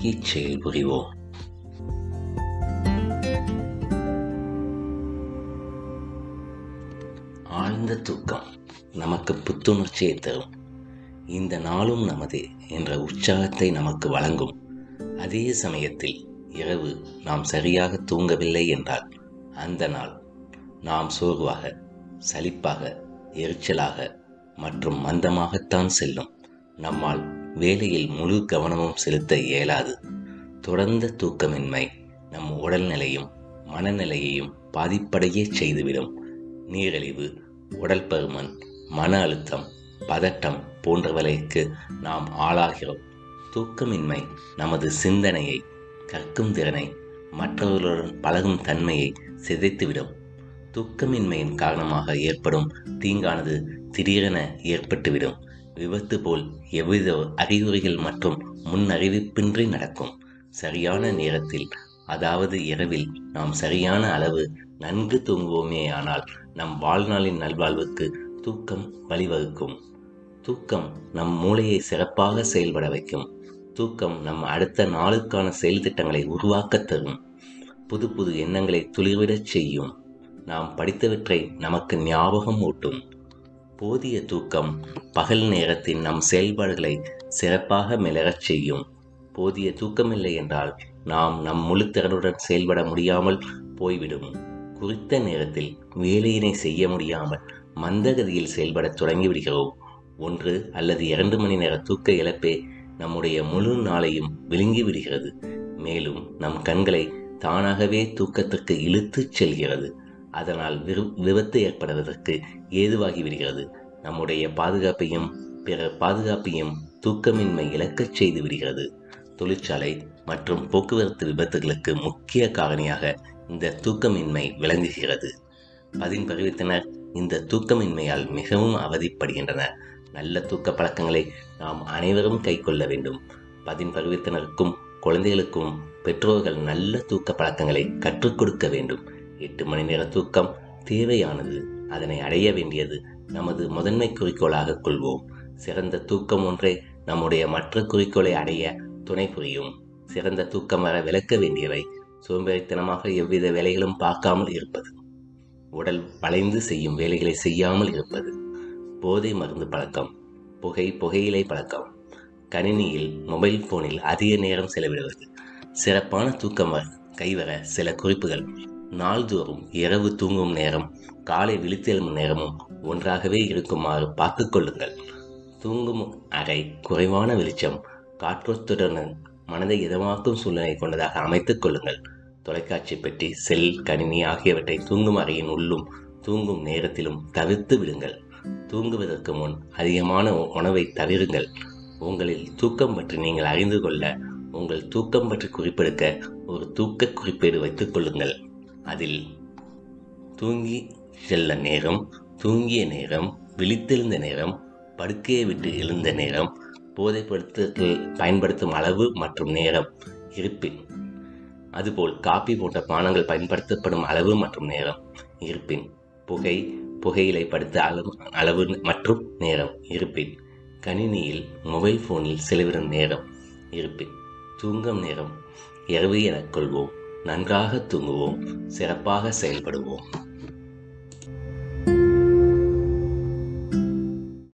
நோக்கி செயல்புரிவோம் ஆழ்ந்த தூக்கம் நமக்கு புத்துணர்ச்சியை தரும் இந்த நாளும் நமது என்ற உற்சாகத்தை நமக்கு வழங்கும் அதே சமயத்தில் இரவு நாம் சரியாக தூங்கவில்லை என்றால் அந்த நாள் நாம் சோர்வாக சலிப்பாக எரிச்சலாக மற்றும் மந்தமாகத்தான் செல்லும் நம்மால் வேலையில் முழு கவனமும் செலுத்த இயலாது. தொடர்ந்த தூக்கமின்மை நம் உடல்நிலையும் மனநிலையையும் பாதிப்படையே செய்துவிடும். நீரிழிவு உடல் பருமன் மன அழுத்தம் பதட்டம் போன்றவர்களுக்கு நாம் ஆளாகிறோம். தூக்கமின்மை நமது சிந்தனையை கற்கும் திறனை மற்றவர்களுடன் பழகும் தன்மையை சிதைத்துவிடும். தூக்கமின்மையின் காரணமாக ஏற்படும் தீங்கானது திடீரென ஏற்பட்டுவிடும். விபத்து போல் எவ்வித அறிகுறிகள் மற்றும் முன்னறிவிப்பின்றி நடக்கும். சரியான நேரத்தில் அதாவது இரவில் நாம் சரியான அளவு நன்கு தூங்குவோமே ஆனால் நம் வாழ்நாளின் நல்வாழ்வுக்கு தூக்கம் வழிவகுக்கும். தூக்கம் நம் மூளையை சிறப்பாக செயல்பட வைக்கும். தூக்கம் நம் அடுத்த நாளுக்கான செயல் திட்டங்களை உருவாக்கத் தரும். புது புது எண்ணங்களை துளிர்விடச் செய்யும். நாம் படித்தவற்றை நமக்கு ஞாபகம் ஊட்டும். போதிய தூக்கம் பகல் நேரத்தின் நம் செயல்பாடுகளை சிறப்பாக மிளறச் செய்யும். போதிய தூக்கமில்லை என்றால் நாம் நம் முழுத்திறனுடன் செயல்பட முடியாமல் போய்விடும். குறித்த நேரத்தில் வேலையினை செய்ய முடியாமல் மந்தகதியில் செயல்படத் தொடங்கிவிடுகிறோம். ஒன்று அல்லது இரண்டு மணி நேர தூக்க இழப்பே நம்முடைய முழு நாளையும் விழுங்கிவிடுகிறது. மேலும் நம் கண்களை தானாகவே தூக்கத்திற்கு இழுத்துச் செல்கிறது. அதனால் விரு விபத்து ஏற்படுவதற்கு ஏதுவாகி விடுகிறது நம்முடைய பாதுகாப்பையும் பிற பாதுகாப்பையும் தூக்கமின்மை இழக்கச் செய்து விடுகிறது. தொழிற்சாலை மற்றும் போக்குவரத்து விபத்துகளுக்கு முக்கிய காரணியாக இந்த தூக்கமின்மை விளங்குகிறது. பதின் பருவத்தினர் இந்த தூக்கமின்மையால் மிகவும் அவதிப்படுகின்றனர். நல்ல தூக்க பழக்கங்களை நாம் அனைவரும் கைக்கொள்ள வேண்டும். பதின் பருவத்தினருக்கும் குழந்தைகளுக்கும் பெற்றோர்கள் நல்ல தூக்க பழக்கங்களை கற்றுக் கொடுக்க வேண்டும். எட்டு மணி நேர தூக்கம் தேவையானது. அதனை அடைய வேண்டியது நமது முதன்மை குறிக்கோளாக கொள்வோம். சிறந்த தூக்கம் ஒன்றே நம்முடைய மற்ற குறிக்கோளை அடைய துணை புரியும். சிறந்த தூக்கம் வர விளக்க வேண்டியவை சோம்பேறித்தனமாக எவ்வித வேலைகளும் பார்க்காமல் இருப்பது. உடல் வளைந்து செய்யும் வேலைகளை செய்யாமல் இருப்பது. போதை மருந்து பழக்கம் புகை புகையிலை பழக்கம் கணினியில் மொபைல் போனில் அதிக நேரம் செலவிடுவது சிறப்பான தூக்கம் கைவர சில குறிப்புகள். நாள்தோறும் இரவு தூங்கும் நேரம் காலை விழித்தெழும் நேரமும் ஒன்றாகவே இருக்குமாறு பார்த்து கொள்ளுங்கள். தூங்கும் அறை குறைவான வெளிச்சம் காற்றோத்துடன் மனதை இதமாக்கும் சூழ்நிலை கொண்டதாக அமைத்துக் கொள்ளுங்கள். தொலைக்காட்சி பெட்டி செல் கணினி ஆகியவற்றை தூங்கும் அறையின் உள்ளும் தூங்கும் நேரத்திலும் தவிர்த்து விடுங்கள். தூங்குவதற்கு முன் அதிகமான உணவை தவிருங்கள். உங்களில் தூக்கம் பற்றி நீங்கள் அறிந்து கொள்ள உங்கள் தூக்கம் பற்றி குறிப்பெடுக்க ஒரு தூக்க குறிப்பேடு வைத்துக் கொள்ளுங்கள். அதில் தூங்கி செல்ல நேரம் தூங்கிய நேரம் விழித்தெழுந்த நேரம் படுக்கையை விட்டு எழுந்த நேரம் போதைப்படுத்த பயன்படுத்தும் அளவு மற்றும் நேரம் இருப்பின். அதுபோல் காப்பி போன்ற பானங்கள் பயன்படுத்தப்படும் அளவு மற்றும் நேரம் இருப்பின். புகை புகையிலை படுத்த அளவு அளவு மற்றும் நேரம் இருப்பின். கணினியில் மொபைல் ஃபோனில் செலவிடும் நேரம் இருப்பின். தூங்கும் நேரம் இரவு எனக் கொள்வோம். நன்றாக தூங்குவோம் சிறப்பாக செயல்படுவோம்.